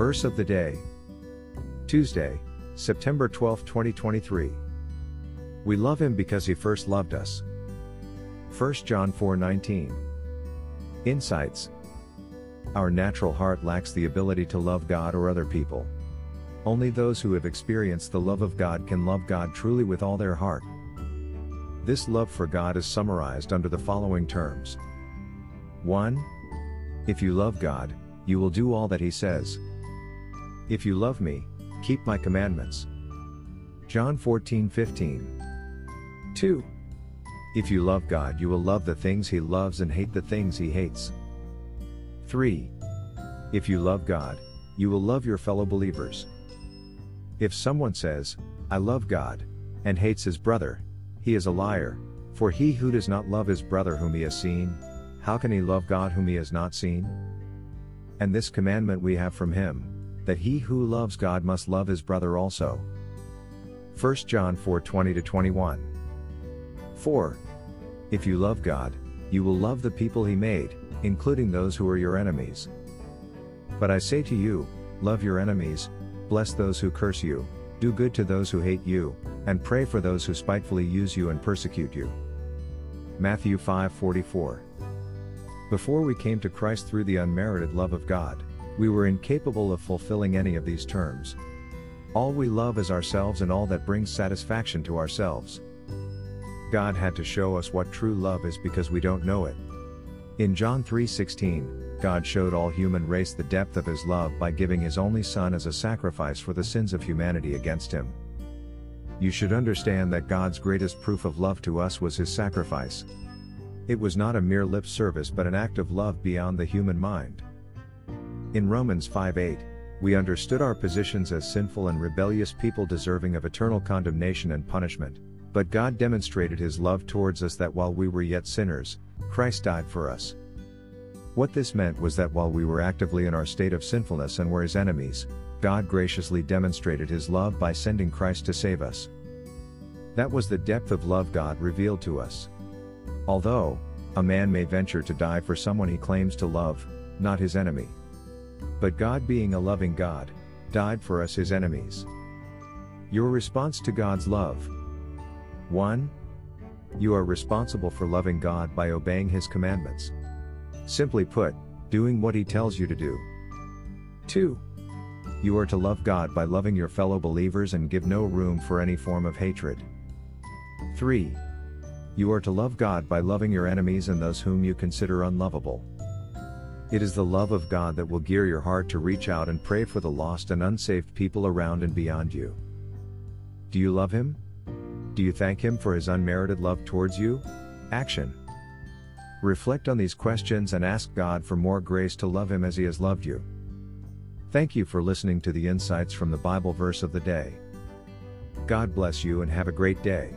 Verse of the day. Tuesday, September 12, 2023. We love him because he first loved us. 1 John 4:19. Insights. Our natural heart lacks the ability to love God or other people. Only those who have experienced the love of God can love God truly with all their heart. This love for God is summarized under the following terms 1. If you love God, you will do all that He says. If you love me, keep my commandments. John 14 15. 2. If you love God, you will love the things He loves and hate the things He hates. 3. If you love God, you will love your fellow believers. If someone says, I love God, and hates his brother, he is a liar, for he who does not love his brother whom he has seen, how can he love God whom he has not seen? And this commandment we have from him, that he who loves God must love his brother also. 1 John 4 20 21. 4. If you love God, you will love the people he made, including those who are your enemies. But I say to you, love your enemies, bless those who curse you, do good to those who hate you, and pray for those who spitefully use you and persecute you. Matthew 5:44. Before we came to Christ through the unmerited love of God, we were incapable of fulfilling any of these terms. All we love is ourselves and all that brings satisfaction to ourselves. God had to show us what true love is because we don't know it. In John 3:16, God showed all human race the depth of his love by giving his only son as a sacrifice for the sins of humanity against him. You should understand that God's greatest proof of love to us was his sacrifice. It was not a mere lip service but an act of love beyond the human mind. In Romans 5:8, we understood our positions as sinful and rebellious people deserving of eternal condemnation and punishment, but God demonstrated his love towards us that while we were yet sinners, Christ died for us. What this meant was that while we were actively in our state of sinfulness and were his enemies, God graciously demonstrated his love by sending Christ to save us. That was the depth of love God revealed to us. Although, a man may venture to die for someone he claims to love, not his enemy. But God, being a loving God, died for us his enemies. Your response to God's love 1. You are responsible for loving God by obeying his commandments. Simply put, doing what he tells you to do. 2. You are to love God by loving your fellow believers and give no room for any form of hatred. 3. You are to love God by loving your enemies and those whom you consider unlovable. It is the love of God that will gear your heart to reach out and pray for the lost and unsaved people around and beyond you. Do you love Him? Do you thank Him for His unmerited love towards you? Action. Reflect on these questions and ask God for more grace to love Him as He has loved you. Thank you for listening to the insights from the Bible verse of the day. God bless you and have a great day.